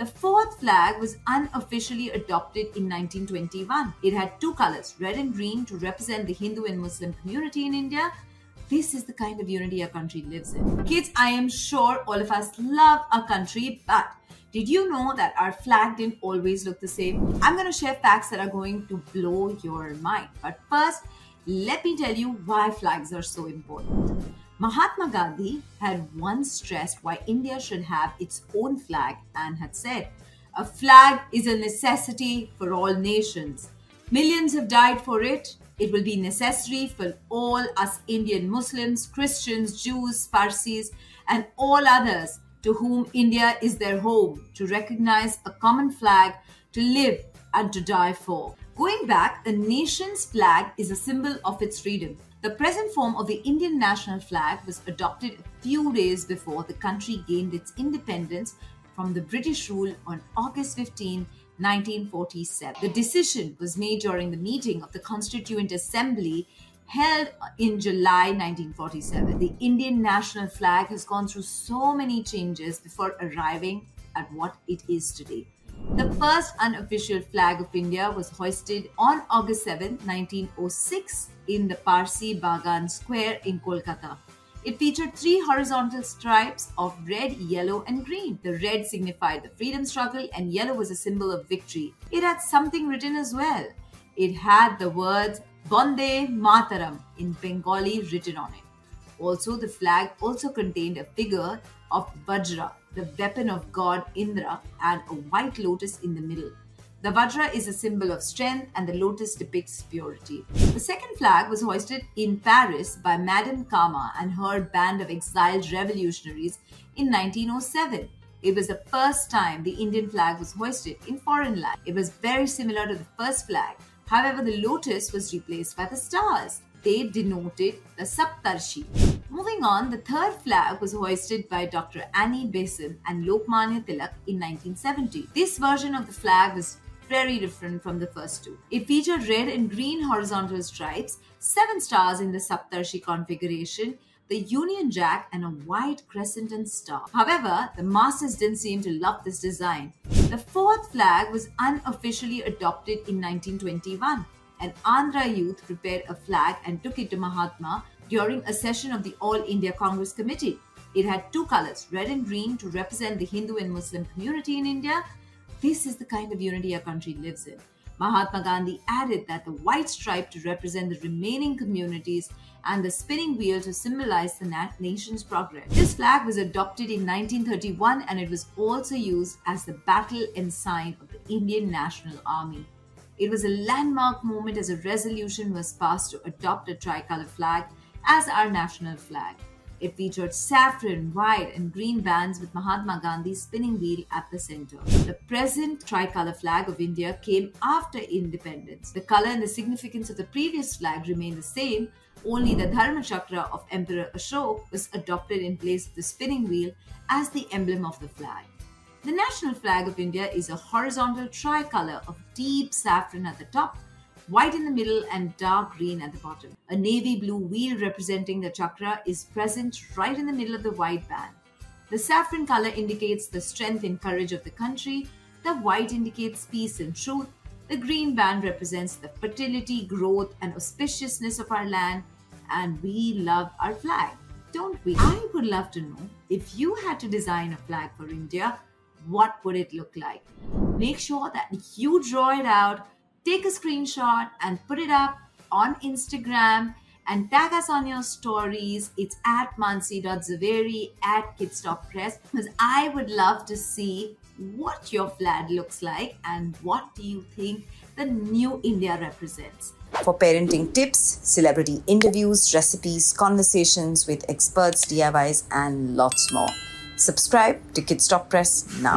The fourth flag was unofficially adopted in 1921. It had two colors, red and green, to represent the Hindu and Muslim community in India. This is the kind of unity our country lives in. Kids, I am sure all of us love our country, but did you know that our flag didn't always look the same? I'm going to share facts that are going to blow your mind. But first, let me tell you why flags are so important. Mahatma Gandhi had once stressed why India should have its own flag and had said, A flag is a necessity for all nations. Millions have died for it. It will be necessary for all us Indian Muslims, Christians, Jews, Parsis, and all others to whom India is their home to recognize a common flag to live and to die for. Going back, a nation's flag is a symbol of its freedom. The present form of the Indian national flag was adopted a few days before the country gained its independence from the British rule on August 15, 1947. The decision was made during the meeting of the Constituent Assembly held in July 1947. The Indian national flag has gone through so many changes before arriving at what it is today. The first unofficial flag of India was hoisted on August 7, 1906, in the Parsi Bagan Square in Kolkata. It featured three horizontal stripes of red, yellow, and green. The red signified the freedom struggle, and yellow was a symbol of victory. It had something written as well. It had the words Bande Mataram in Bengali written on it. Also, the flag also contained a figure of Vajra, the weapon of god Indra, and a white lotus in the middle. The Vajra is a symbol of strength and the lotus depicts purity. The second flag was hoisted in Paris by Madame Cama and her band of exiled revolutionaries in 1907. It was the first time the Indian flag was hoisted in foreign land. It was very similar to the first flag. However, the lotus was replaced by the stars. They denoted the Saptarshi. Moving on, the third flag was hoisted by Dr. Annie Besant and Lokmanya Tilak in 1970. This version of the flag was very different from the first two. It featured red and green horizontal stripes, seven stars in the Saptarshi configuration, the Union Jack, and a white crescent and star. However, the masses didn't seem to love this design. The fourth flag was unofficially adopted in 1921. An Andhra youth prepared a flag and took it to Mahatma during a session of the All India Congress Committee. It had two colors, red and green, to represent the Hindu and Muslim community in India. This is the kind of unity our country lives in. Mahatma Gandhi added that the white stripe to represent the remaining communities and the spinning wheel to symbolize the nation's progress. This flag was adopted in 1931 and it was also used as the battle ensign of the Indian National Army. It was a landmark moment as a resolution was passed to adopt a tricolor flag as our national flag. It featured saffron, white, and green bands with Mahatma Gandhi's spinning wheel at the center. The present tricolor flag of India came after independence. The color and the significance of the previous flag remain the same, only the Dharma Chakra of Emperor Ashok was adopted in place of the spinning wheel as the emblem of the flag. The national flag of India is a horizontal tricolor of deep saffron at the top white in the middle and dark green at the bottom. A navy blue wheel representing the chakra is present right in the middle of the white band. The saffron color indicates the strength and courage of the country. The white indicates peace and truth. The green band represents the fertility, growth, and auspiciousness of our land. And we love our flag, don't we? I would love to know if you had to design a flag for India, what would it look like? Make sure that you draw it out take a screenshot and put it up on Instagram and tag us on your stories. It's at mansi.zaveri at Kidsstoppress because I would love to see what your flag looks like and what do you think the new India represents. For parenting tips, celebrity interviews, recipes, conversations with experts, DIYs, and lots more. Subscribe to Kidsstoppress now.